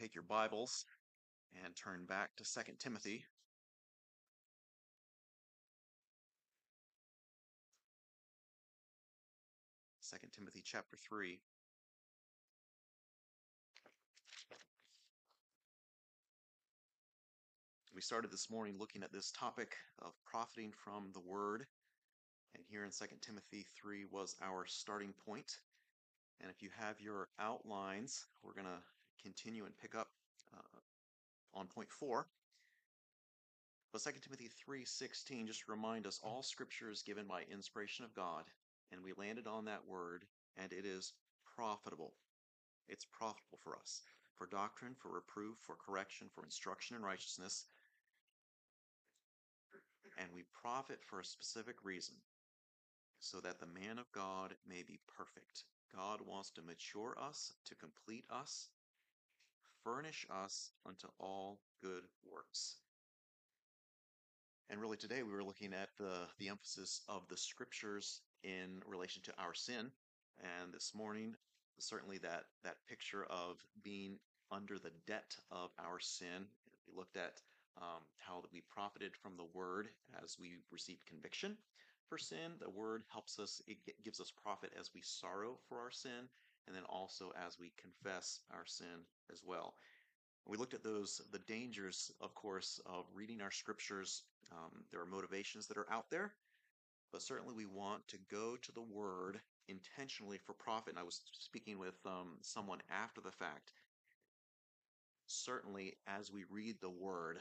take your Bibles and turn back to Second Timothy. Second Timothy chapter 3. We started this morning looking at this topic of profiting from the word. And here in Second Timothy 3 was our starting point. And if you have your outlines, we're going to continue and pick up uh, on point four. But 2 Timothy 3:16 just remind us all scripture is given by inspiration of God, and we landed on that word, and it is profitable. It's profitable for us, for doctrine, for reproof, for correction, for instruction in righteousness. And we profit for a specific reason, so that the man of God may be perfect. God wants to mature us, to complete us, furnish us unto all good works. And really today we were looking at the, the emphasis of the scriptures in relation to our sin. And this morning, certainly that, that picture of being under the debt of our sin. We looked at um, how we profited from the word as we received conviction for sin. The word helps us, it gives us profit as we sorrow for our sin, and then also as we confess our sin as well. We looked at those, the dangers, of course, of reading our scriptures. Um, there are motivations that are out there, but certainly we want to go to the word intentionally for profit. And I was speaking with um, someone after the fact. Certainly, as we read the word,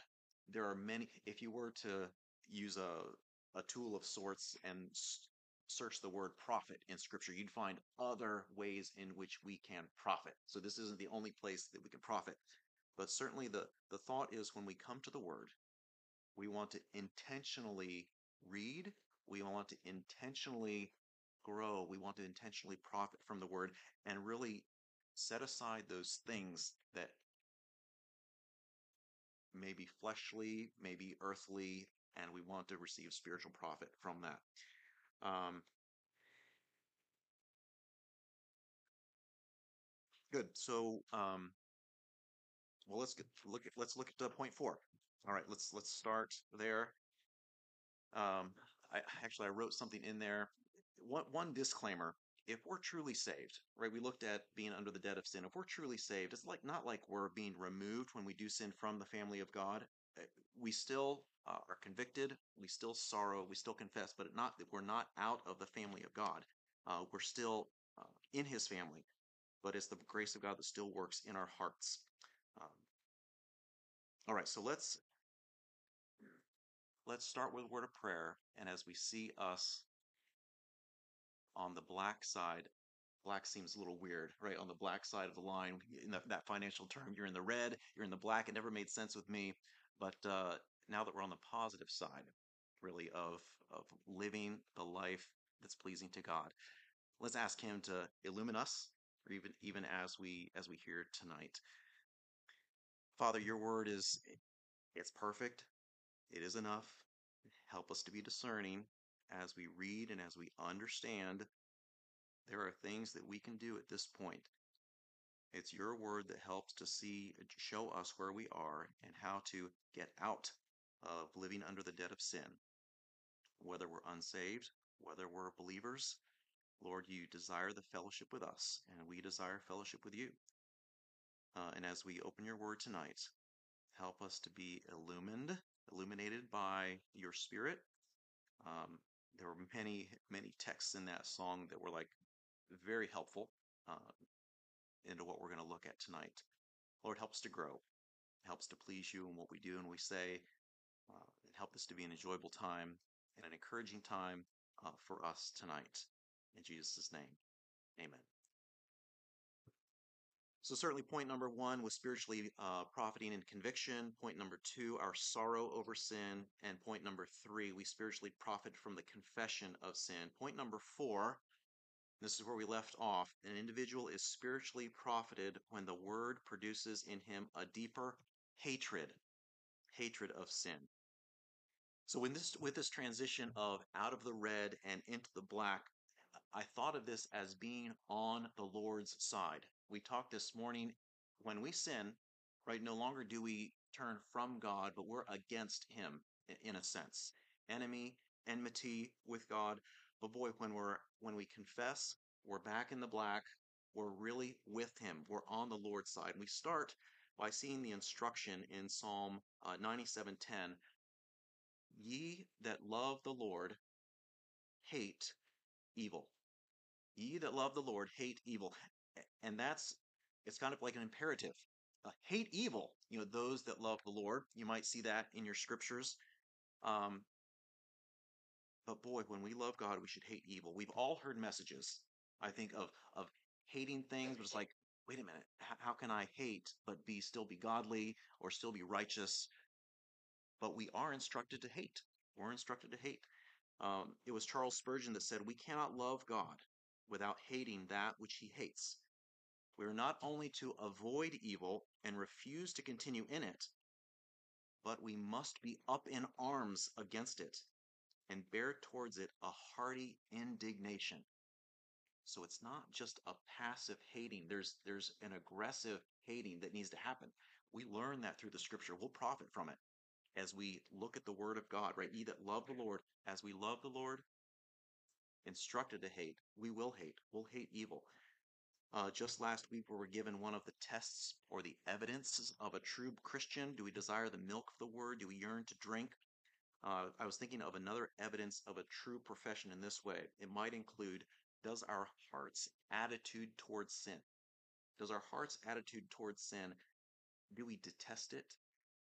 there are many, if you were to use a, a tool of sorts and search the word profit in scripture, you'd find other ways in which we can profit. So this isn't the only place that we can profit. But certainly the, the thought is when we come to the word, we want to intentionally read, we want to intentionally grow, we want to intentionally profit from the word and really set aside those things that may be fleshly, maybe earthly, and we want to receive spiritual profit from that. Um, good. So um, well, let's get, look at let's look at uh, point four. All right, let's let's start there. Um, I actually I wrote something in there. One one disclaimer: if we're truly saved, right? We looked at being under the debt of sin. If we're truly saved, it's like not like we're being removed when we do sin from the family of God. Uh, we still uh, are convicted. We still sorrow. We still confess, but not we're not out of the family of God. Uh, we're still uh, in His family, but it's the grace of God that still works in our hearts. Um, all right, so let's let's start with a word of prayer, and as we see us on the black side, black seems a little weird, right? On the black side of the line, in the, that financial term, you're in the red, you're in the black. It never made sense with me, but uh, now that we're on the positive side, really of of living the life that's pleasing to God, let's ask Him to illumine us, or even even as we as we hear tonight. Father, your word is it's perfect. It is enough. Help us to be discerning as we read and as we understand. There are things that we can do at this point. It's your word that helps to see, show us where we are and how to get out of living under the debt of sin. Whether we're unsaved, whether we're believers, Lord, you desire the fellowship with us, and we desire fellowship with you. Uh, and as we open your word tonight, help us to be illumined, illuminated by your spirit. Um, there were many, many texts in that song that were like very helpful uh, into what we're going to look at tonight. Lord, help us to grow, helps to please you in what we do and we say, uh, and help this to be an enjoyable time and an encouraging time uh, for us tonight. In Jesus' name, amen. So certainly point number one was spiritually uh, profiting and conviction. Point number two, our sorrow over sin. And point number three, we spiritually profit from the confession of sin. Point number four, this is where we left off. An individual is spiritually profited when the word produces in him a deeper hatred, hatred of sin. So in this, with this transition of out of the red and into the black, I thought of this as being on the Lord's side. We talked this morning when we sin, right? No longer do we turn from God, but we're against Him in a sense. Enemy, enmity with God. But boy, when we're when we confess, we're back in the black. We're really with Him. We're on the Lord's side. We start by seeing the instruction in Psalm uh, 97:10. Ye that love the Lord hate evil. Ye that love the Lord hate evil. And that's, it's kind of like an imperative. Uh, hate evil, you know, those that love the Lord. You might see that in your scriptures. Um, but boy, when we love God, we should hate evil. We've all heard messages, I think, of, of hating things, but it's like, wait a minute, how can I hate but be still be godly or still be righteous? But we are instructed to hate. We're instructed to hate. Um, it was Charles Spurgeon that said, We cannot love God without hating that which he hates. We are not only to avoid evil and refuse to continue in it, but we must be up in arms against it and bear towards it a hearty indignation. So it's not just a passive hating. There's there's an aggressive hating that needs to happen. We learn that through the scripture. We'll profit from it as we look at the word of God, right? Ye that love the Lord, as we love the Lord, instructed to hate, we will hate. We'll hate evil. Uh, just last week, we were given one of the tests or the evidences of a true Christian. Do we desire the milk of the word? Do we yearn to drink? Uh, I was thinking of another evidence of a true profession in this way. It might include does our heart's attitude towards sin, does our heart's attitude towards sin, do we detest it?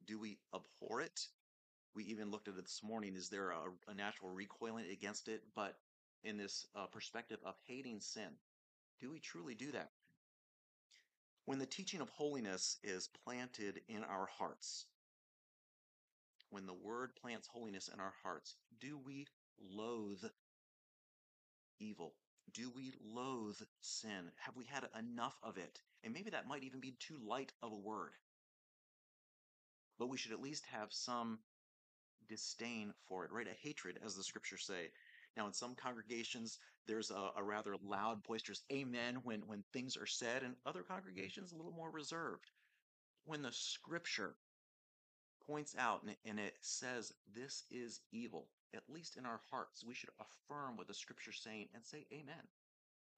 Do we abhor it? We even looked at it this morning. Is there a, a natural recoiling against it? But in this uh, perspective of hating sin, do we truly do that? When the teaching of holiness is planted in our hearts, when the word plants holiness in our hearts, do we loathe evil? Do we loathe sin? Have we had enough of it? And maybe that might even be too light of a word. But we should at least have some disdain for it, right? A hatred, as the scriptures say. Now, in some congregations, there's a, a, rather loud, boisterous amen when, when things are said, and other congregations a little more reserved. When the scripture points out and, and it says this is evil, at least in our hearts, we should affirm what the scripture's saying and say amen.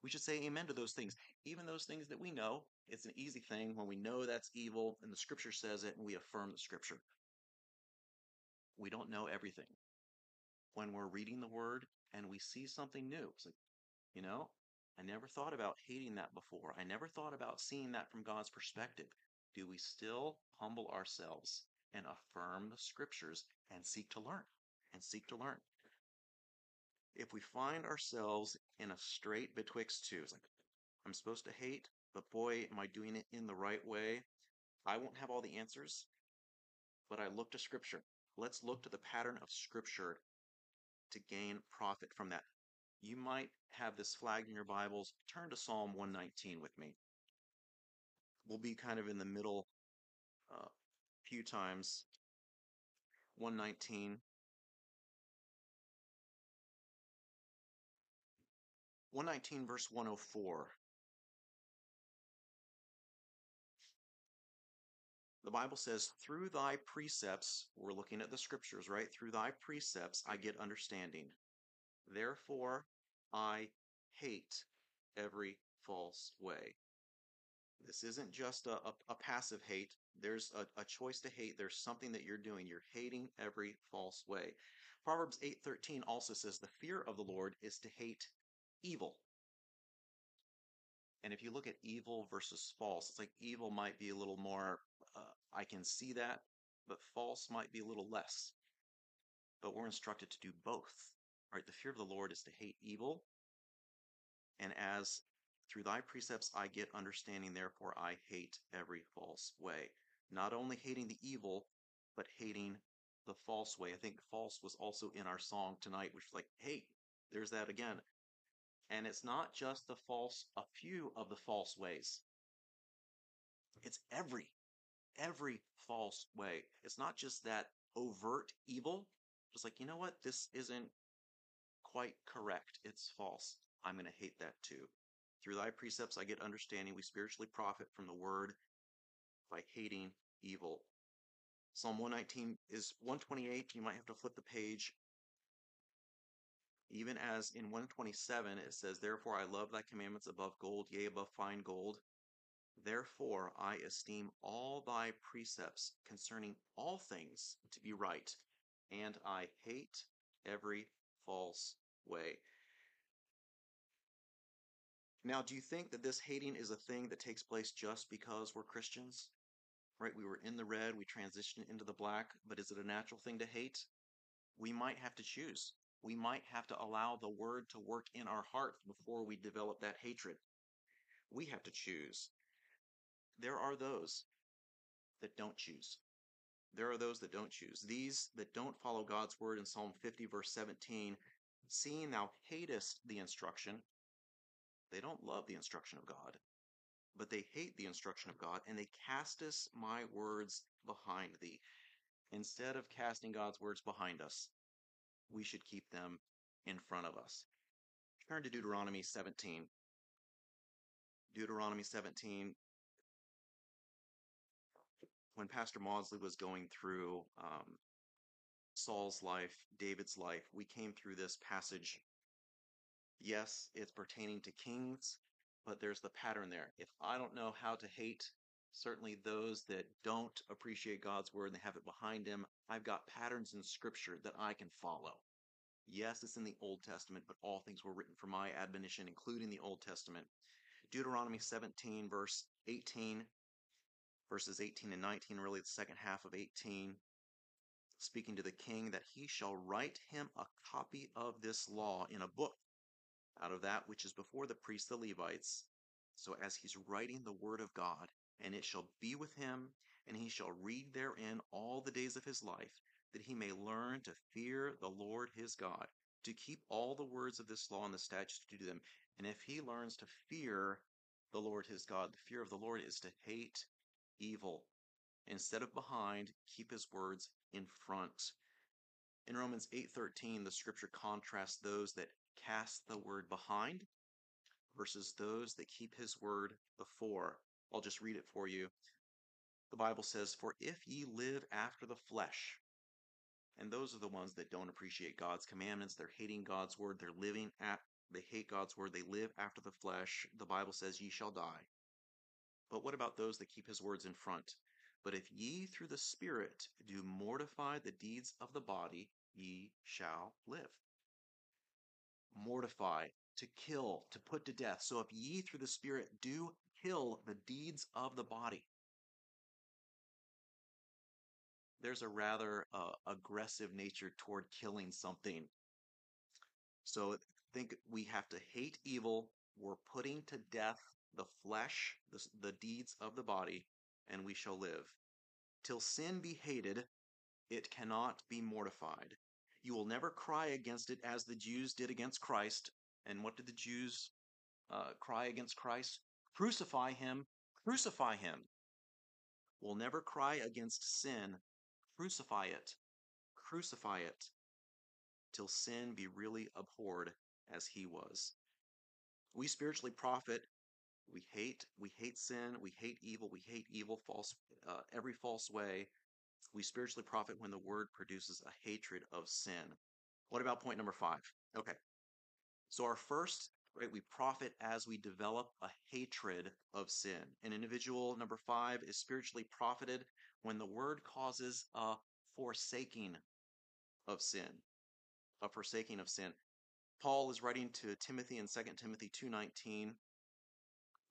We should say amen to those things, even those things that we know. It's an easy thing when we know that's evil and the scripture says it and we affirm the scripture. We don't know everything. When we're reading the word and we see something new, it's like, you know, I never thought about hating that before. I never thought about seeing that from God's perspective. Do we still humble ourselves and affirm the scriptures and seek to learn and seek to learn? If we find ourselves in a strait betwixt two, it's like, I'm supposed to hate, but boy, am I doing it in the right way? I won't have all the answers, but I look to scripture. Let's look to the pattern of scripture to gain profit from that. You might have this flagged in your Bibles. Turn to Psalm 119 with me. We'll be kind of in the middle uh, few times. 119. 119 verse 104. The Bible says, through thy precepts, we're looking at the scriptures, right? Through thy precepts, I get understanding. Therefore, I hate every false way. This isn't just a, a, a passive hate. There's a, a choice to hate. There's something that you're doing. You're hating every false way. Proverbs 8:13 also says the fear of the Lord is to hate evil. And if you look at evil versus false, it's like evil might be a little more uh, I can see that, but false might be a little less. But we're instructed to do both. Right? The fear of the Lord is to hate evil. And as through thy precepts I get understanding, therefore I hate every false way. Not only hating the evil, but hating the false way. I think false was also in our song tonight, which like, hey, there's that again. And it's not just the false, a few of the false ways. It's every every false way. It's not just that overt evil, just like, you know what, this isn't quite correct. It's false. I'm going to hate that too. Through thy precepts, I get understanding. We spiritually profit from the word by hating evil. Psalm 119 is 128. You might have to flip the page. Even as in 127 it says, Therefore I love thy commandments above gold, yea, above fine gold. Therefore I esteem all thy precepts concerning all things to be right, and I hate every false way. Now, do you think that this hating is a thing that takes place just because we're Christians? Right? We were in the red, we transitioned into the black, but is it a natural thing to hate? We might have to choose. We might have to allow the word to work in our hearts before we develop that hatred. We have to choose. There are those that don't choose. There are those that don't choose. These that don't follow God's word in Psalm 50, verse 17, seeing thou hatest the instruction, they don't love the instruction of God, but they hate the instruction of God, and they castest my words behind thee. Instead of casting God's words behind us, we should keep them in front of us. Turn to Deuteronomy 17. Deuteronomy 17. When Pastor Maudsley was going through um, Saul's life, David's life, we came through this passage Yes, it's pertaining to kings, but there's the pattern there. If I don't know how to hate certainly those that don't appreciate God's word and they have it behind them, I've got patterns in scripture that I can follow. Yes, it's in the Old Testament, but all things were written for my admonition, including the Old Testament. Deuteronomy 17, verse 18, verses 18 and 19, really the second half of 18, speaking to the king, that he shall write him a copy of this law in a book out of that which is before the priests, the Levites. So as he's writing the word of God, and it shall be with him, and he shall read therein all the days of his life, that he may learn to fear the Lord his God, to keep all the words of this law and the statutes to do them. And if he learns to fear the Lord his God, the fear of the Lord is to hate evil. Instead of behind, keep his words in front. In Romans 8:13, the scripture contrasts those that cast the word behind versus those that keep his word before. I'll just read it for you. The Bible says, For if ye live after the flesh, and those are the ones that don't appreciate God's commandments, they're hating God's word, they're living at, they hate God's word, they live after the flesh. The Bible says, Ye shall die. But what about those that keep his words in front? But if ye through the Spirit do mortify the deeds of the body, ye shall live mortify, to kill, to put to death. So if ye through the Spirit do kill the deeds of the body, there's a rather uh, aggressive nature toward killing something. So I think we have to hate evil. We're putting to death the flesh, the, the deeds of the body, and we shall live. Till sin be hated, it cannot be mortified. You will never cry against it as the Jews did against Christ. And what did the Jews uh, cry against Christ? Crucify him, crucify him. We'll never cry against sin. Crucify it, crucify it, till sin be really abhorred as he was. We spiritually profit. We hate, we hate sin, we hate evil, we hate evil, false, uh, every false way, we spiritually profit when the word produces a hatred of sin. What about point number five? Okay. So our first, right, we profit as we develop a hatred of sin. An individual, number five, is spiritually profited when the word causes a forsaking of sin. A forsaking of sin. Paul is writing to Timothy in 2 Timothy 2:19,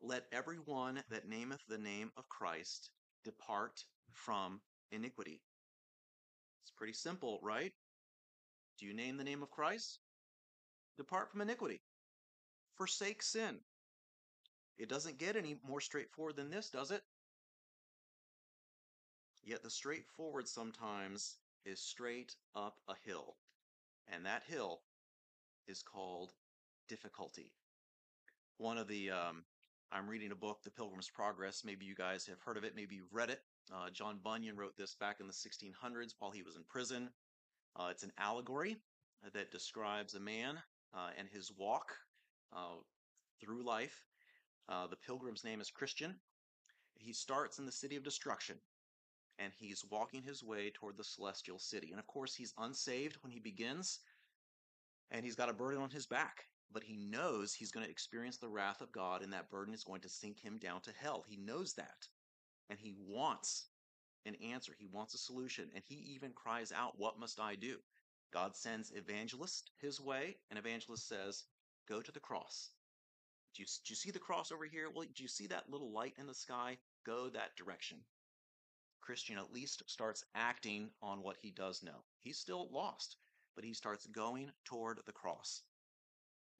"Let every one that nameth the name of Christ depart from iniquity. It's pretty simple, right? Do you name the name of Christ? Depart from iniquity. Forsake sin. It doesn't get any more straightforward than this, does it? Yet the straightforward sometimes is straight up a hill, and that hill is called difficulty. One of the, um, I'm reading a book, The Pilgrim's Progress. Maybe you guys have heard of it, maybe you've read it. Uh, John Bunyan wrote this back in the 1600s while he was in prison. Uh, it's an allegory that describes a man uh, and his walk uh, through life. Uh, the pilgrim's name is Christian. He starts in the city of destruction. and he's walking his way toward the celestial city. And of course, he's unsaved when he begins, and he's got a burden on his back. But he knows he's going to experience the wrath of God, and that burden is going to sink him down to hell. He knows that. And he wants an answer. He wants a solution. And he even cries out, What must I do? God sends evangelist his way, and evangelist says, Go to the cross. Do you, do you see the cross over here? Well, do you see that little light in the sky? Go that direction. Christian at least starts acting on what he does know. He's still lost, but he starts going toward the cross.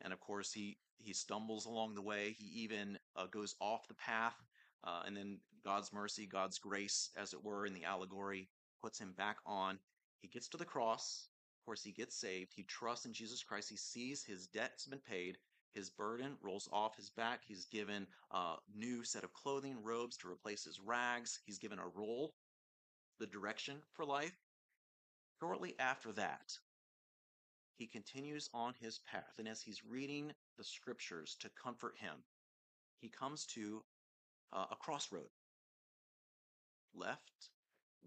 And of course, he he stumbles along the way. He even uh, goes off the path, uh, and then God's mercy, God's grace, as it were, in the allegory, puts him back on. He gets to the cross. Of course, he gets saved. He trusts in Jesus Christ. He sees his debt's been paid. His burden rolls off his back. He's given a new set of clothing, robes to replace his rags. He's given a roll, the direction for life. Shortly after that, he continues on his path. And as he's reading the scriptures to comfort him, he comes to uh, a crossroad left,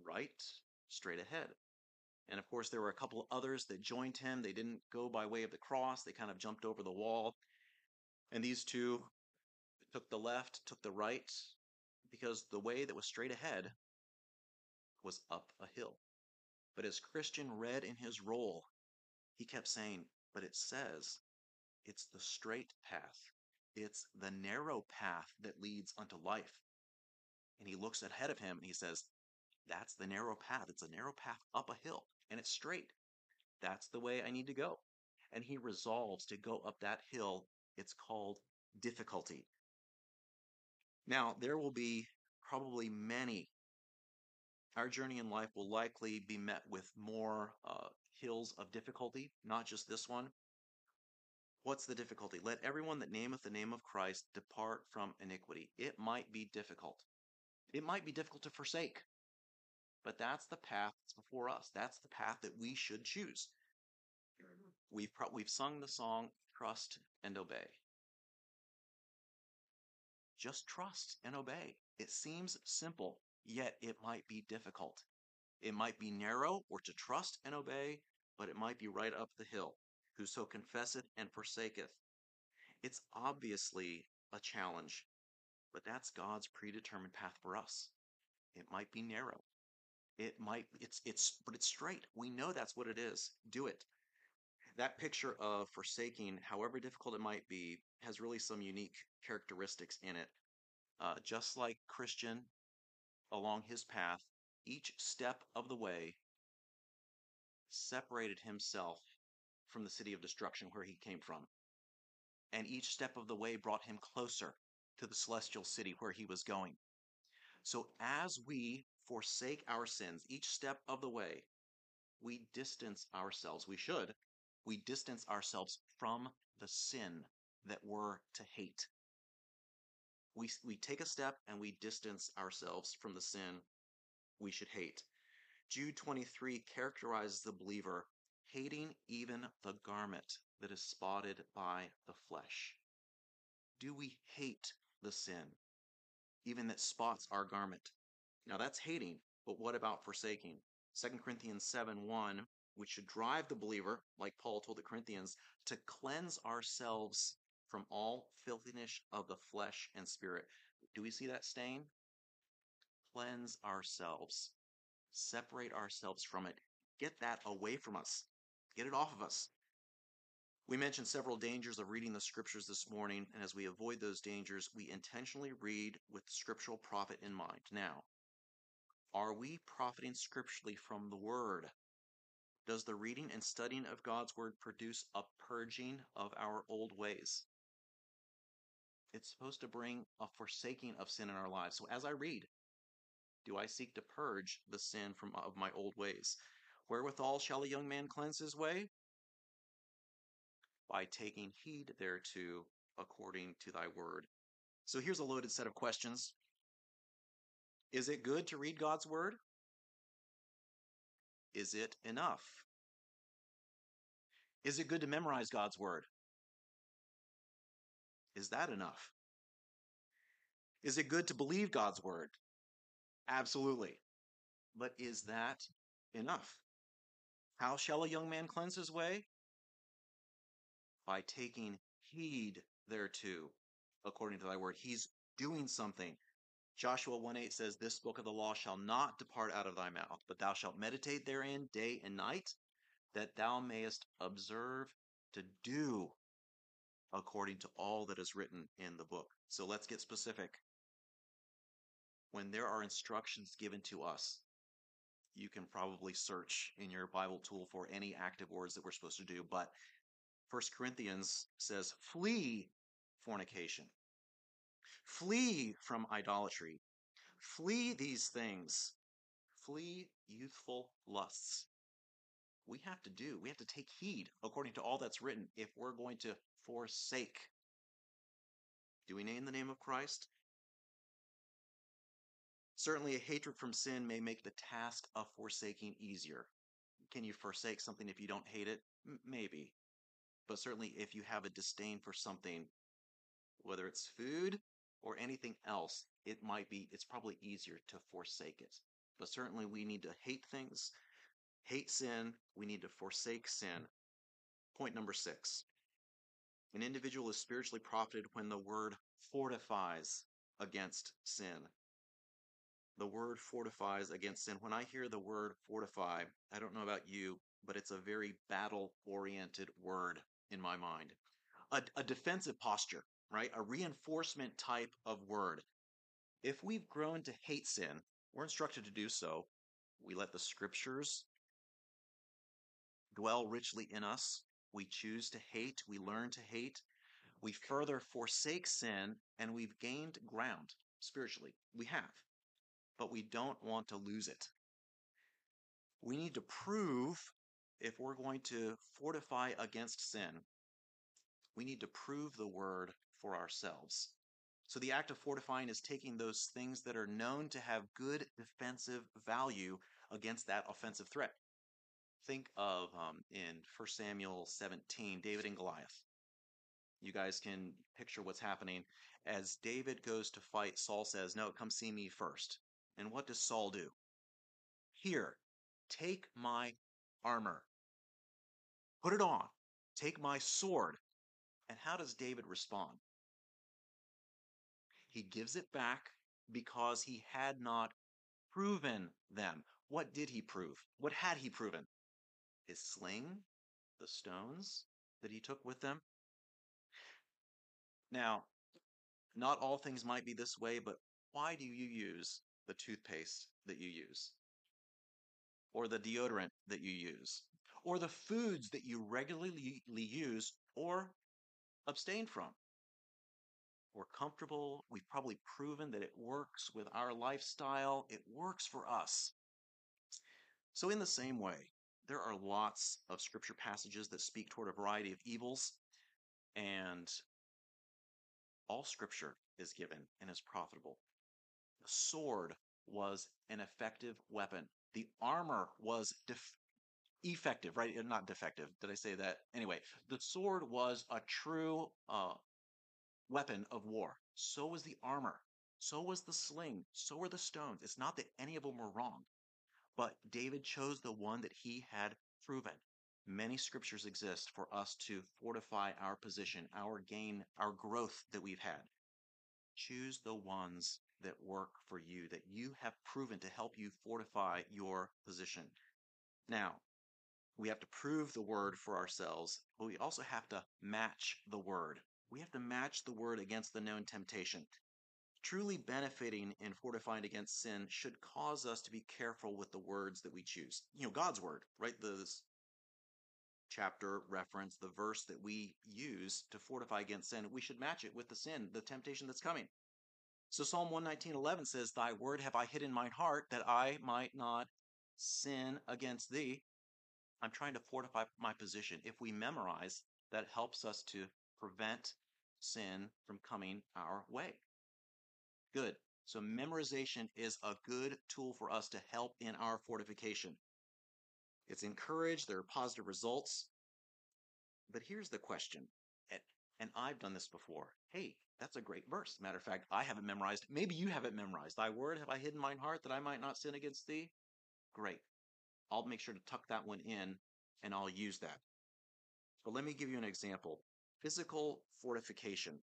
right, straight ahead. And of course, there were a couple others that joined him. They didn't go by way of the cross, they kind of jumped over the wall. And these two took the left, took the right, because the way that was straight ahead was up a hill. But as Christian read in his roll, he kept saying, But it says it's the straight path, it's the narrow path that leads unto life. And he looks ahead of him and he says, That's the narrow path. It's a narrow path up a hill and it's straight. That's the way I need to go. And he resolves to go up that hill. It's called difficulty. Now, there will be probably many. Our journey in life will likely be met with more uh, hills of difficulty, not just this one. What's the difficulty? Let everyone that nameth the name of Christ depart from iniquity. It might be difficult. It might be difficult to forsake, but that's the path that's before us. That's the path that we should choose. Mm-hmm. We've pro- we've sung the song "Trust and Obey." Just trust and obey. It seems simple, yet it might be difficult. It might be narrow or to trust and obey, but it might be right up the hill. Whoso confesseth and forsaketh. It's obviously a challenge, but that's God's predetermined path for us. It might be narrow. It might it's it's but it's straight. We know that's what it is. Do it. That picture of forsaking, however difficult it might be, has really some unique characteristics in it. Uh, just like Christian along his path, each step of the way separated himself from the city of destruction where he came from. And each step of the way brought him closer to the celestial city where he was going. So as we forsake our sins each step of the way, we distance ourselves. We should. We distance ourselves from the sin that we're to hate. We, we take a step and we distance ourselves from the sin we should hate. Jude 23 characterizes the believer hating even the garment that is spotted by the flesh. Do we hate the sin, even that spots our garment? Now that's hating, but what about forsaking? 2 Corinthians 7 1, which should drive the believer, like Paul told the Corinthians, to cleanse ourselves from all filthiness of the flesh and spirit. Do we see that stain? Cleanse ourselves, separate ourselves from it, get that away from us, get it off of us. We mentioned several dangers of reading the scriptures this morning, and as we avoid those dangers, we intentionally read with scriptural profit in mind. Now, are we profiting scripturally from the word? Does the reading and studying of God's word produce a purging of our old ways? It's supposed to bring a forsaking of sin in our lives. So as I read, do I seek to purge the sin from uh, of my old ways? Wherewithal shall a young man cleanse his way? By taking heed thereto according to thy word. So here's a loaded set of questions. Is it good to read God's word? Is it enough? Is it good to memorize God's word? Is that enough? Is it good to believe God's word? Absolutely. But is that enough? How shall a young man cleanse his way? By taking heed thereto, according to thy word. He's doing something. Joshua 1 8 says, This book of the law shall not depart out of thy mouth, but thou shalt meditate therein day and night, that thou mayest observe to do according to all that is written in the book. So let's get specific. When there are instructions given to us, you can probably search in your Bible tool for any active words that we're supposed to do. But First Corinthians says, flee fornication, flee from idolatry, flee these things, flee youthful lusts. We have to do, we have to take heed according to all that's written if we're going to forsake. Do we name the name of Christ? Certainly, a hatred from sin may make the task of forsaking easier. Can you forsake something if you don't hate it? M- maybe. But certainly, if you have a disdain for something, whether it's food or anything else, it might be, it's probably easier to forsake it. But certainly, we need to hate things, hate sin, we need to forsake sin. Point number six an individual is spiritually profited when the word fortifies against sin the word fortifies against sin. When I hear the word fortify, I don't know about you, but it's a very battle oriented word in my mind. A, a, defensive posture, right? A reinforcement type of word. If we've grown to hate sin, we're instructed to do so. We let the scriptures dwell richly in us. We choose to hate. We learn to hate. We further forsake sin and we've gained ground spiritually. We have but we don't want to lose it. We need to prove, if we're going to fortify against sin, we need to prove the word for ourselves. So the act of fortifying is taking those things that are known to have good defensive value against that offensive threat. Think of um, in 1 Samuel 17, David and Goliath. You guys can picture what's happening. As David goes to fight, Saul says, No, come see me first. And what does Saul do? Here, take my armor. Put it on. Take my sword. And how does David respond? He gives it back because he had not proven them. What did he prove? What had he proven? His sling, the stones that he took with them. Now, not all things might be this way, but why do you use the toothpaste that you use, or the deodorant that you use, or the foods that you regularly use or abstain from. We're comfortable. We've probably proven that it works with our lifestyle. It works for us. So, in the same way, there are lots of scripture passages that speak toward a variety of evils, and all scripture is given and is profitable The sword was an effective weapon. The armor was def- effective, right? Not defective. Did I say that? Anyway, the sword was a true uh, weapon of war. So was the armor. So was the sling. So were the stones. It's not that any of them were wrong, but David chose the one that he had proven. Many scriptures exist for us to fortify our position, our gain, our growth that we've had. Choose the ones that work for you, that you have proven to help you fortify your position. Now, we have to prove the word for ourselves, but we also have to match the word. We have to match the word against the known temptation. Truly benefiting and fortifying against sin should cause us to be careful with the words that we choose. You know, God's word, right? The chapter reference, the verse that we use to fortify against sin, we should match it with the sin, the temptation that's coming. So Psalm 119.11 says, Thy word have I hid in mine heart that I might not sin against thee. I'm trying to fortify my position. If we memorize, that helps us to prevent sin from coming our way. Good. So memorization is a good tool for us to help in our fortification. It's encouraged, there are positive results. But here's the question, and I've done this before. Hey, that's a great verse. Matter of fact, I haven't memorized. Maybe you have it memorized. Thy word have I hidden mine heart that I might not sin against thee. Great. I'll make sure to tuck that one in and I'll use that. But let me give you an example. Physical fortification.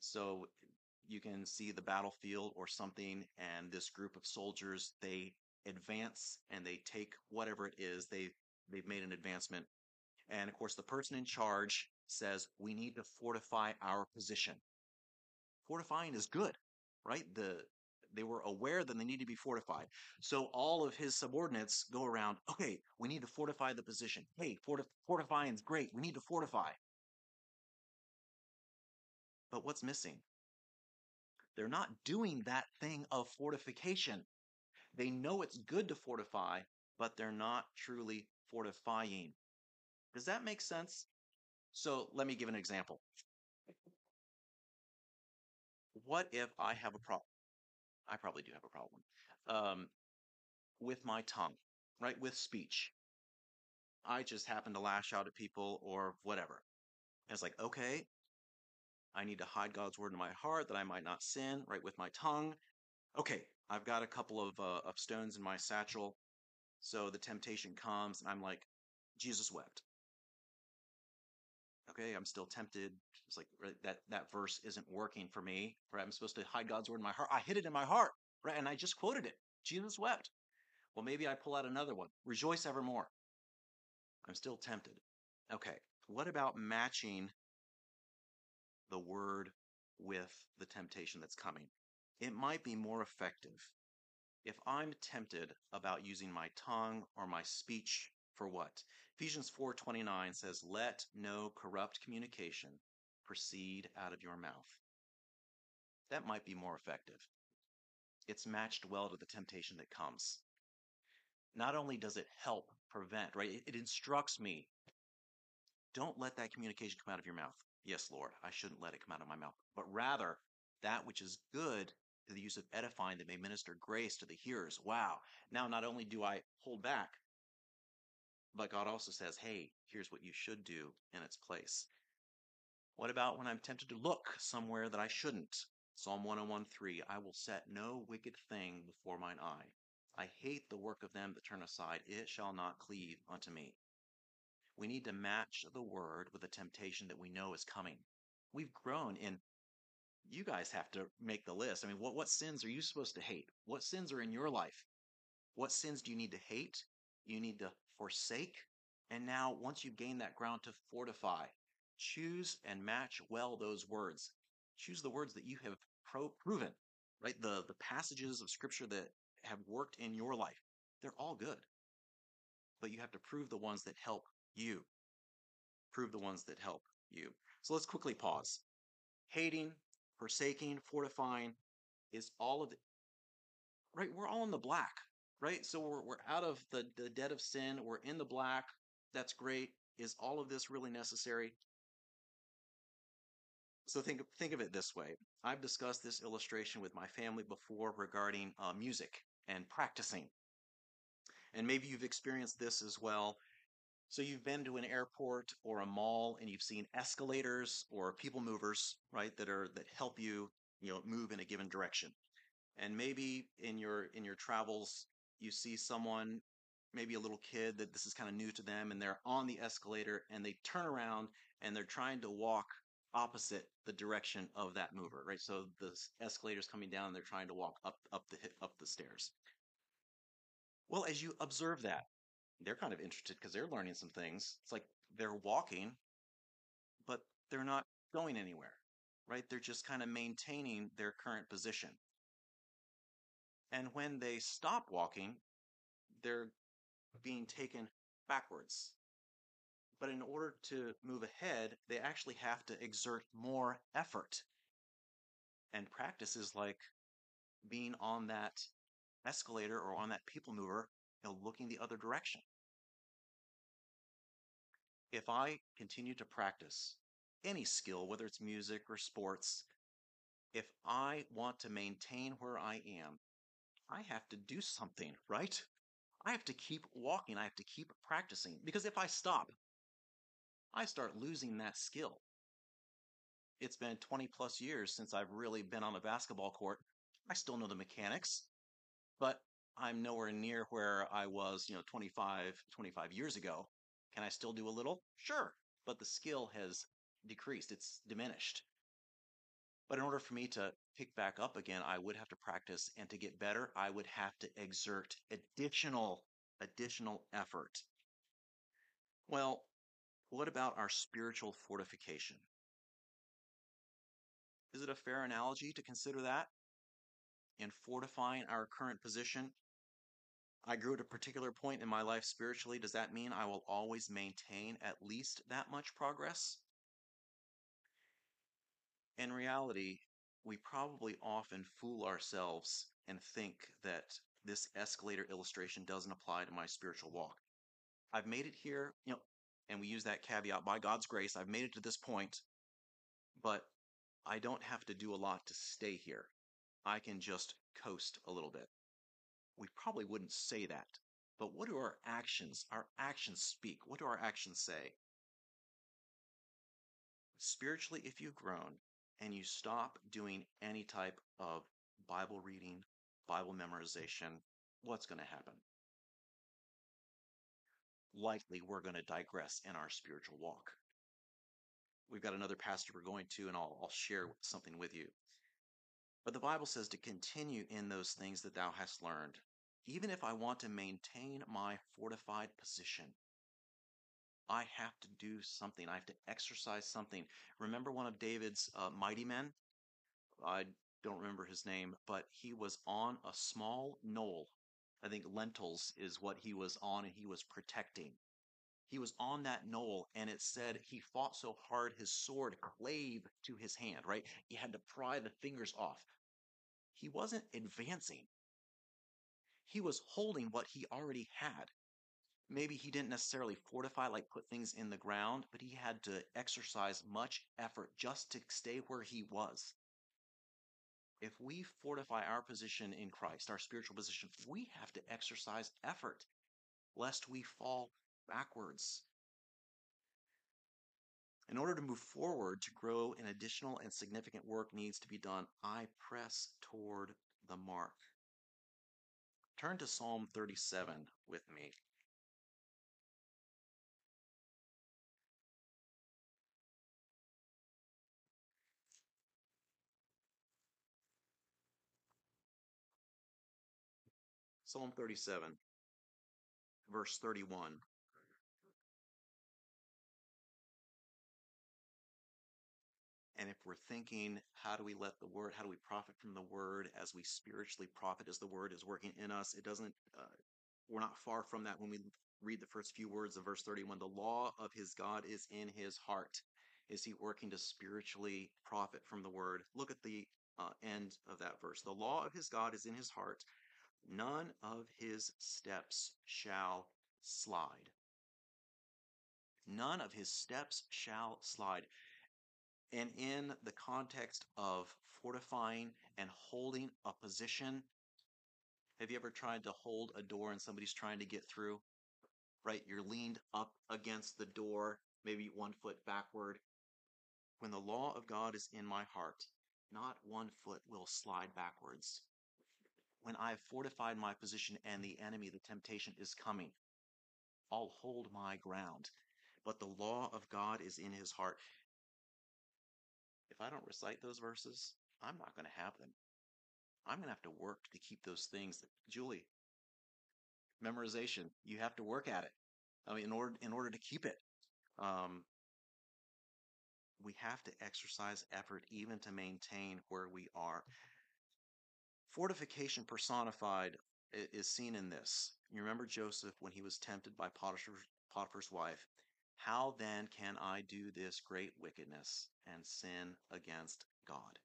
So you can see the battlefield or something, and this group of soldiers, they advance and they take whatever it is they they've made an advancement. And of course the person in charge says we need to fortify our position. Fortifying is good right? The they were aware that they need to be fortified. So all of his subordinates go around okay we need to fortify the position. Hey fortif- fortifying is great. We need to fortify but what's missing they're not doing that thing of fortification they know it's good to fortify, but they're not truly fortifying. Does that make sense? So let me give an example. What if I have a problem? I probably do have a problem um, with my tongue, right? With speech. I just happen to lash out at people or whatever. And it's like, okay, I need to hide God's word in my heart that I might not sin, right? With my tongue. Okay, I've got a couple of, uh, of stones in my satchel. So the temptation comes, and I'm like, Jesus wept. Okay, I'm still tempted. It's like right, that that verse isn't working for me. Right, I'm supposed to hide God's word in my heart. I hid it in my heart. Right, and I just quoted it. Jesus wept. Well, maybe I pull out another one. Rejoice evermore. I'm still tempted. Okay, what about matching the word with the temptation that's coming? it might be more effective if I'm tempted about using my tongue or my speech for what? Ephesians 4:29 says, "Let no corrupt communication proceed out of your mouth." That might be more effective. It's matched well to the temptation that comes. Not only does it help prevent, right? It, it instructs me. Don't let that communication come out of your mouth. Yes, Lord, I shouldn't let it come out of my mouth. But rather, that which is good to the use of edifying that may minister grace to the hearers. Wow. Now, not only do I hold back, but God also says, hey, here's what you should do in its place. What about when I'm tempted to look somewhere that I shouldn't? Psalm 101:3 I will set no wicked thing before mine eye. I hate the work of them that turn aside. It shall not cleave unto me. We need to match the word with the temptation that we know is coming. We've grown in you guys have to make the list. I mean, what, what sins are you supposed to hate? What sins are in your life? What sins do you need to hate? You need to forsake. And now, once you gain that ground to fortify, choose and match well those words. Choose the words that you have pro- proven, right? The, the passages of scripture that have worked in your life. They're all good. But you have to prove the ones that help you. Prove the ones that help you. So let's quickly pause. Hating, forsaking, fortifying is all of the right. We're all in the black, right? So we're we're out of the, the debt of sin. We're in the black. That's great. Is all of this really necessary? So think think of it this way. I've discussed this illustration with my family before regarding uh, music and practicing, and maybe you've experienced this as well. So you've been to an airport or a mall and you've seen escalators or people movers, right, that are that help you, you know, move in a given direction. And maybe in your in your travels you see someone, maybe a little kid that this is kind of new to them and they're on the escalator and they turn around and they're trying to walk opposite the direction of that mover, right? So the escalator's coming down and they're trying to walk up up the up the stairs. Well, as you observe that, they're kind of interested because they're learning some things. It's like they're walking, but they're not going anywhere, right? They're just kind of maintaining their current position. And when they stop walking, they're being taken backwards. But in order to move ahead, they actually have to exert more effort. And practices like being on that escalator or on that people mover know, looking the other direction. If I continue to practice any skill, whether it's music or sports, if I want to maintain where I am, I have to do something, right? I have to keep walking. I have to keep practicing because if I stop, I start losing that skill. It's been 20 plus years since I've really been on a basketball court. I still know the mechanics, but I'm nowhere near where I was, you know, 25, 25 years ago. Can I still do a little? Sure. But the skill has decreased, it's diminished. But in order for me to pick back up again, I would have to practice. And to get better, I would have to exert additional, additional effort. Well, what about our spiritual fortification? Is it a fair analogy to consider that in fortifying our current position? I grew at a particular point in my life spiritually. Does that mean I will always maintain at least that much progress? In reality, we probably often fool ourselves and think that this escalator illustration doesn't apply to my spiritual walk. I've made it here, you know, and we use that caveat by God's grace. I've made it to this point, but I don't have to do a lot to stay here. I can just coast a little bit. We probably wouldn't say that, but what do our actions, our actions speak? What do our actions say? Spiritually, if you've grown, and you stop doing any type of Bible reading, Bible memorization, what's going to happen? Likely, we're going to digress in our spiritual walk. We've got another pastor we're going to, and I'll, I'll share something with you. But the Bible says to continue in those things that thou hast learned, even if I want to maintain my fortified position. I have to do something. I have to exercise something. Remember one of David's uh, mighty men? I don't remember his name, but he was on a small knoll. I think lentils is what he was on and he was protecting. He was on that knoll and it said he fought so hard his sword clave to his hand, right? He had to pry the fingers off. He wasn't advancing. He was holding what he already had maybe he didn't necessarily fortify, like put things in the ground, but he had to exercise much effort just to stay where he was. If we fortify our position in Christ, our spiritual position, we have to exercise effort lest we fall backwards. In order to move forward, to grow, an additional and significant work needs to be done. I press toward the mark. Turn to Psalm 37 with me. Psalm 37, verse 31. And if we're thinking, how do we let the word, how do we profit from the word as we spiritually profit as the word is working in us? It doesn't, uh, we're not far from that when we read the first few words of verse 31. The law of his God is in his heart. Is he working to spiritually profit from the word? Look at the uh, end of that verse. The law of his God is in his heart. None of his steps shall slide. None of his steps shall slide. And in the context of fortifying and holding a position, have you ever tried to hold a door and somebody's trying to get through? Right? You're leaned up against the door, maybe one foot backward. When the law of God is in my heart, not one foot will slide backwards. When I have fortified my position and the enemy, the temptation is coming, I'll hold my ground. But the law of God is in his heart. If I don't recite those verses, I'm not going to have them. I'm going to have to work to keep those things. Julie, memorization, you have to work at it. I mean, in order, in order to keep it. Um, we have to exercise effort even to maintain where we are. Fortification personified is seen in this. You remember Joseph when he was tempted by Potiphar's, Potiphar's wife. How then can I do this great wickedness and sin against God?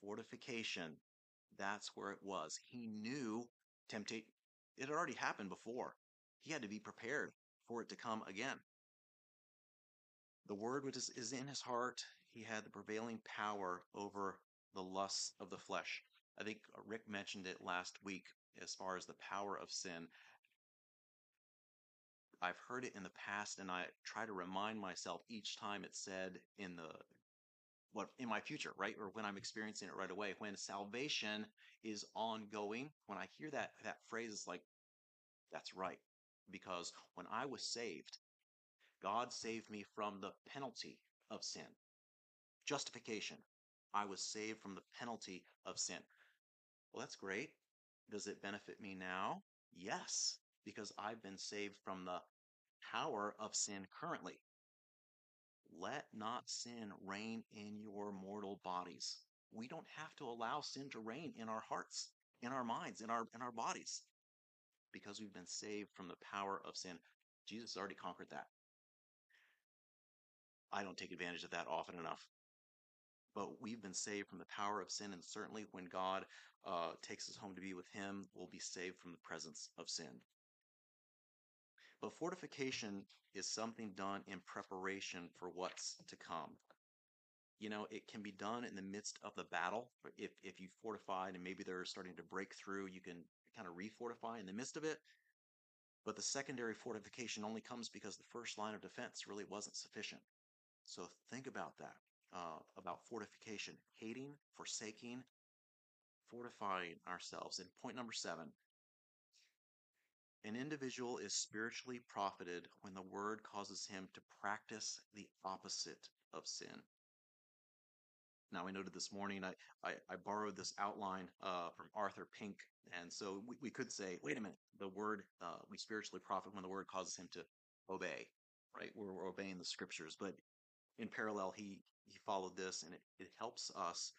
Fortification, that's where it was. He knew temptation, it had already happened before. He had to be prepared for it to come again. The word which is, is in his heart, he had the prevailing power over the lusts of the flesh. I think uh, Rick mentioned it last week as far as the power of sin. I've heard it in the past and I try to remind myself each time it's said in the what in my future, right? Or when I'm mm-hmm. experiencing it right away. When salvation is ongoing, when I hear that that phrase, it's like, that's right. Because when I was saved, God saved me from the penalty of sin. Justification. I was saved from the penalty of sin. Well, that's great. Does it benefit me now? Yes, because I've been saved from the power of sin currently. Let not sin reign in your mortal bodies. We don't have to allow sin to reign in our hearts, in our minds, in our in our bodies because we've been saved from the power of sin. Jesus already conquered that. I don't take advantage of that often enough. But we've been saved from the power of sin, and certainly when God uh, takes us home to be with Him, we'll be saved from the presence of sin. But fortification is something done in preparation for what's to come. You know, it can be done in the midst of the battle. If if you fortified and maybe they're starting to break through, you can kind of refortify in the midst of it. But the secondary fortification only comes because the first line of defense really wasn't sufficient. So think about that, uh, about fortification, hating, forsaking, fortifying ourselves. And point number seven, an individual is spiritually profited when the word causes him to practice the opposite of sin. Now, I noted this morning, I, I, I borrowed this outline uh, from Arthur Pink. And so we, we could say, wait a minute, the word, uh, we spiritually profit when the word causes him to obey, right? We're, we're obeying the scriptures. But in parallel, he, he followed this, and it, it helps us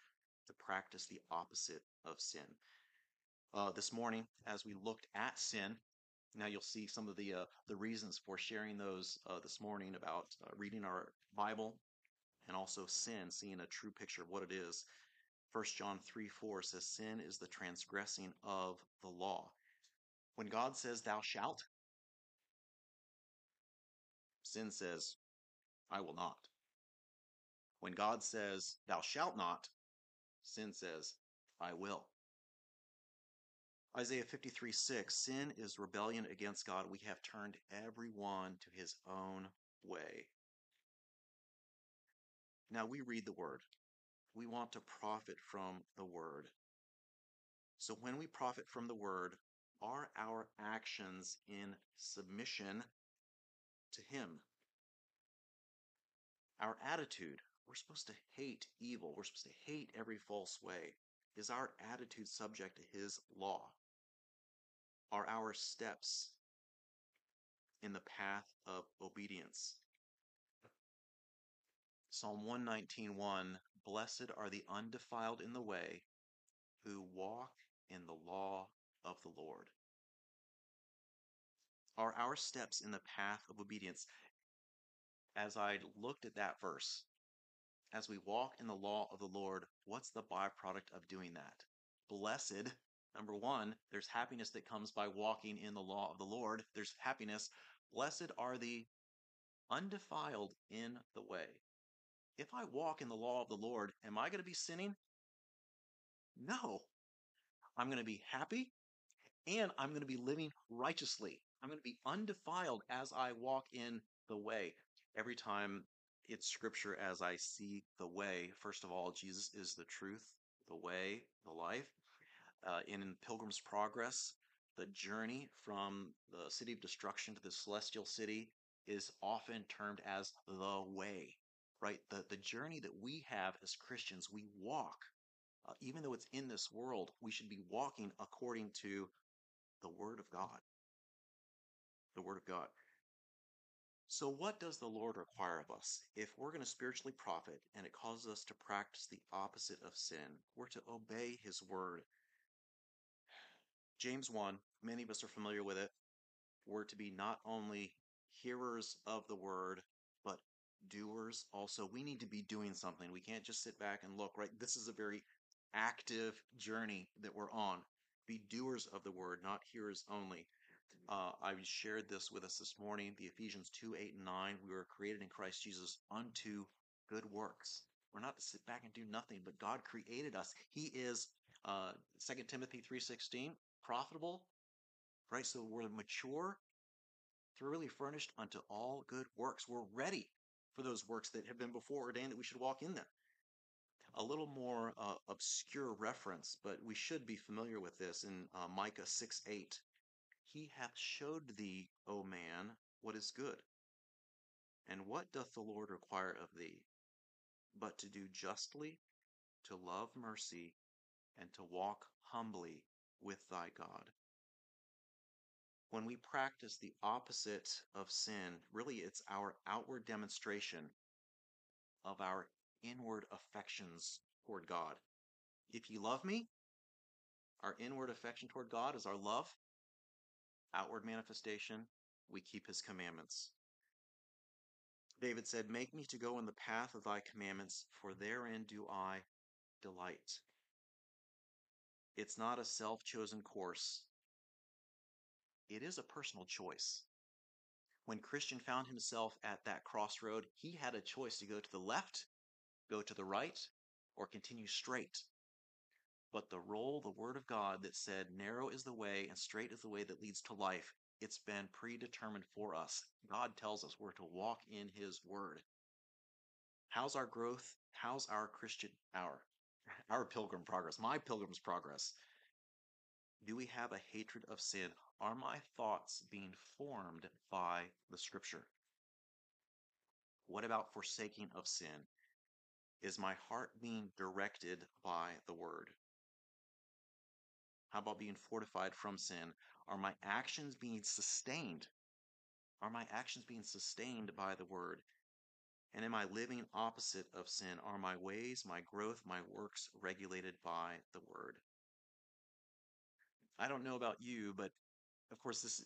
to practice the opposite of sin. Uh, this morning, as we looked at sin, now you'll see some of the uh, the reasons for sharing those uh, this morning about uh, reading our Bible and also sin, seeing a true picture of what it is. 1 John 3 4 says, Sin is the transgressing of the law. When God says, Thou shalt, sin says, I will not. When God says, Thou shalt not, sin says, I will. Isaiah 53 6 Sin is rebellion against God. We have turned everyone to his own way. Now we read the word. We want to profit from the word. So when we profit from the word, are our actions in submission to him? Our attitude, we're supposed to hate evil. We're supposed to hate every false way. Is our attitude subject to his law? Are our steps in the path of obedience? Psalm 119:1 Blessed are the undefiled in the way who walk in the law of the Lord. Are our steps in the path of obedience? As I looked at that verse, as we walk in the law of the Lord, what's the byproduct of doing that? Blessed, number one, there's happiness that comes by walking in the law of the Lord. There's happiness. Blessed are the undefiled in the way if I walk in the law of the Lord, am I going to be sinning? No. I'm going to be happy and I'm going to be living righteously. I'm going to be undefiled as I walk in the way. Every time it's scripture as I see the way, first of all, Jesus is the truth, the way, the life. Uh, in Pilgrim's Progress, the journey from the city of destruction to the celestial city is often termed as the way right? The, the journey that we have as Christians, we walk, uh, even though it's in this world, we should be walking according to the Word of God. The Word of God. So, what does the Lord require of us? If we're going to spiritually profit and it causes us to practice the opposite of sin, we're to obey His Word. James 1, many of us are familiar with it. We're to be not only hearers of the Word, but doers also. We need to be doing something. We can't just sit back and look, right? This is a very active journey that we're on. Be doers of the word, not hearers only. Uh, I shared this with us this morning, the Ephesians 2 8 and 9. We were created in Christ Jesus unto good works. We're not to sit back and do nothing, but God created us. He is uh, 2 Timothy 3.16, profitable, right? So we're mature, thoroughly furnished unto all good works. We're ready for those works that have been before ordained that we should walk in them. a little more uh, obscure reference, but we should be familiar with this in uh, Micah 6 8. He hath showed thee, O man, what is good. And what doth the Lord require of thee? But to do justly, to love mercy, and to walk humbly with thy God. When we practice the opposite of sin, really it's our outward demonstration of our inward affections toward God. If ye love me, our inward affection toward God is our love. Outward manifestation, we keep his commandments. David said, Make me to go in the path of thy commandments, for therein do I delight. It's not a self chosen course, it is a personal choice. When Christian found himself at that crossroad, he had a choice to go to the left, go to the right, or continue straight. But the roll, the word of God that said, narrow is the way and straight is the way that leads to life, it's been predetermined for us. God tells us we're to walk in his word. How's our growth? How's our Christian, our, our pilgrim progress, my pilgrim's progress? Do we have a hatred of sin? Are my thoughts being formed by the scripture? What about forsaking of sin? Is my heart being directed by the word? How about being fortified from sin? Are my actions being sustained? Are my actions being sustained by the word? And am I living opposite of sin? Are my ways, my growth, my works regulated by the word? I don't know about you, but of course this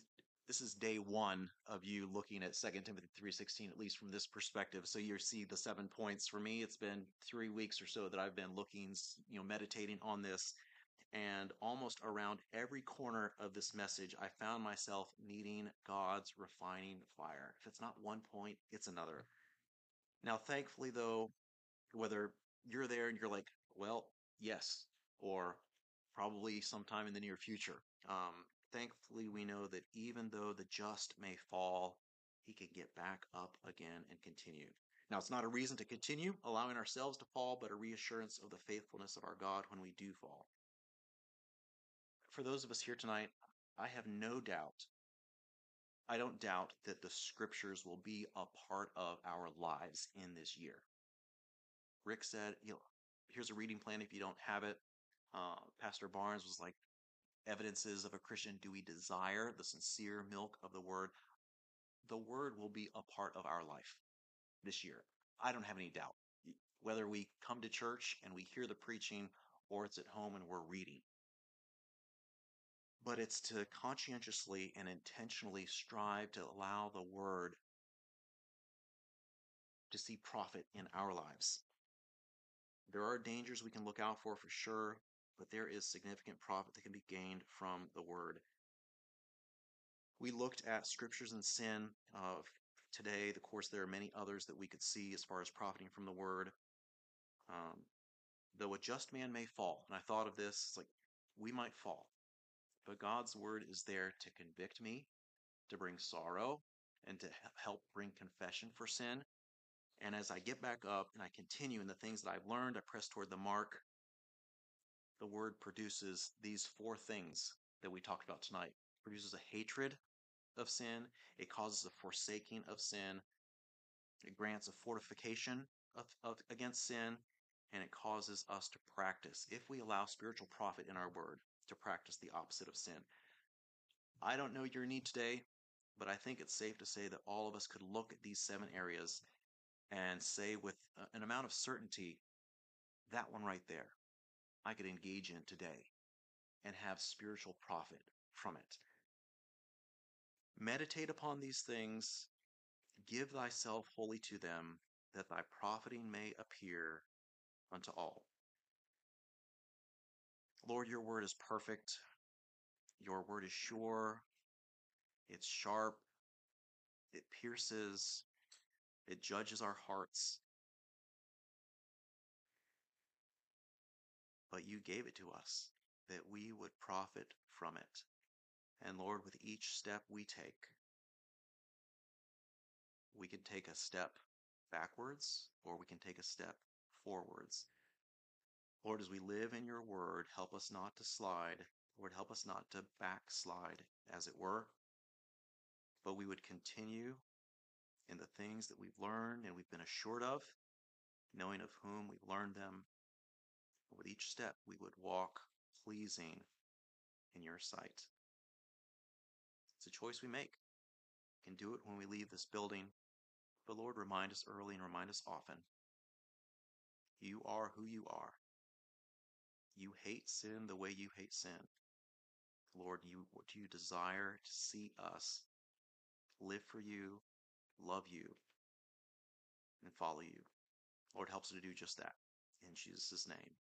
this is day one of you looking at 2 timothy 3.16 at least from this perspective so you see the seven points for me it's been three weeks or so that i've been looking you know meditating on this and almost around every corner of this message i found myself needing god's refining fire if it's not one point it's another now thankfully though whether you're there and you're like well yes or probably sometime in the near future um, thankfully, we know that even though the just may fall, he can get back up again and continue. Now, it's not a reason to continue allowing ourselves to fall, but a reassurance of the faithfulness of our God when we do fall. For those of us here tonight, I have no doubt, I don't doubt that the scriptures will be a part of our lives in this year. Rick said, here's a reading plan if you don't have it. Uh, Pastor Barnes was like, evidences of a Christian do we desire the sincere milk of the word? The word will be a part of our life this year. I don't have any doubt. Whether we come to church and we hear the preaching or it's at home and we're reading. But it's to conscientiously and intentionally strive to allow the word to see profit in our lives. There are dangers we can look out for for sure but there is significant profit that can be gained from the word. We looked at scriptures and sin uh, today. Of course, there are many others that we could see as far as profiting from the word. Um, though a just man may fall, and I thought of this, like we might fall, but God's word is there to convict me, to bring sorrow, and to help bring confession for sin. And as I get back up and I continue in the things that I've learned, I press toward the mark the word produces these four things that we talked about tonight. It produces a hatred of sin, it causes a forsaking of sin, it grants a fortification of, of, against sin, and it causes us to practice, if we allow spiritual profit in our word, to practice the opposite of sin. I don't know your need today, but I think it's safe to say that all of us could look at these seven areas and say with uh, an amount of certainty, that one right there, I could engage in today and have spiritual profit from it. Meditate upon these things, give thyself wholly to them, that thy profiting may appear unto all. Lord, your word is perfect. Your word is sure. It's sharp. It pierces. It judges our hearts. but you gave it to us that we would profit from it. And Lord, with each step we take, we can take a step backwards or we can take a step forwards. Lord, as we live in your word, help us not to slide. Lord, help us not to backslide, as it were, but we would continue in the things that we've learned and we've been assured of, knowing of whom we've learned them. With each step, we would walk pleasing in your sight. It's a choice we make. We can do it when we leave this building, but Lord, remind us early and remind us often. You are who you are. You hate sin the way you hate sin. Lord, you do you desire to see us live for you, love you, and follow you. Lord helps us to do just that. In Jesus' name.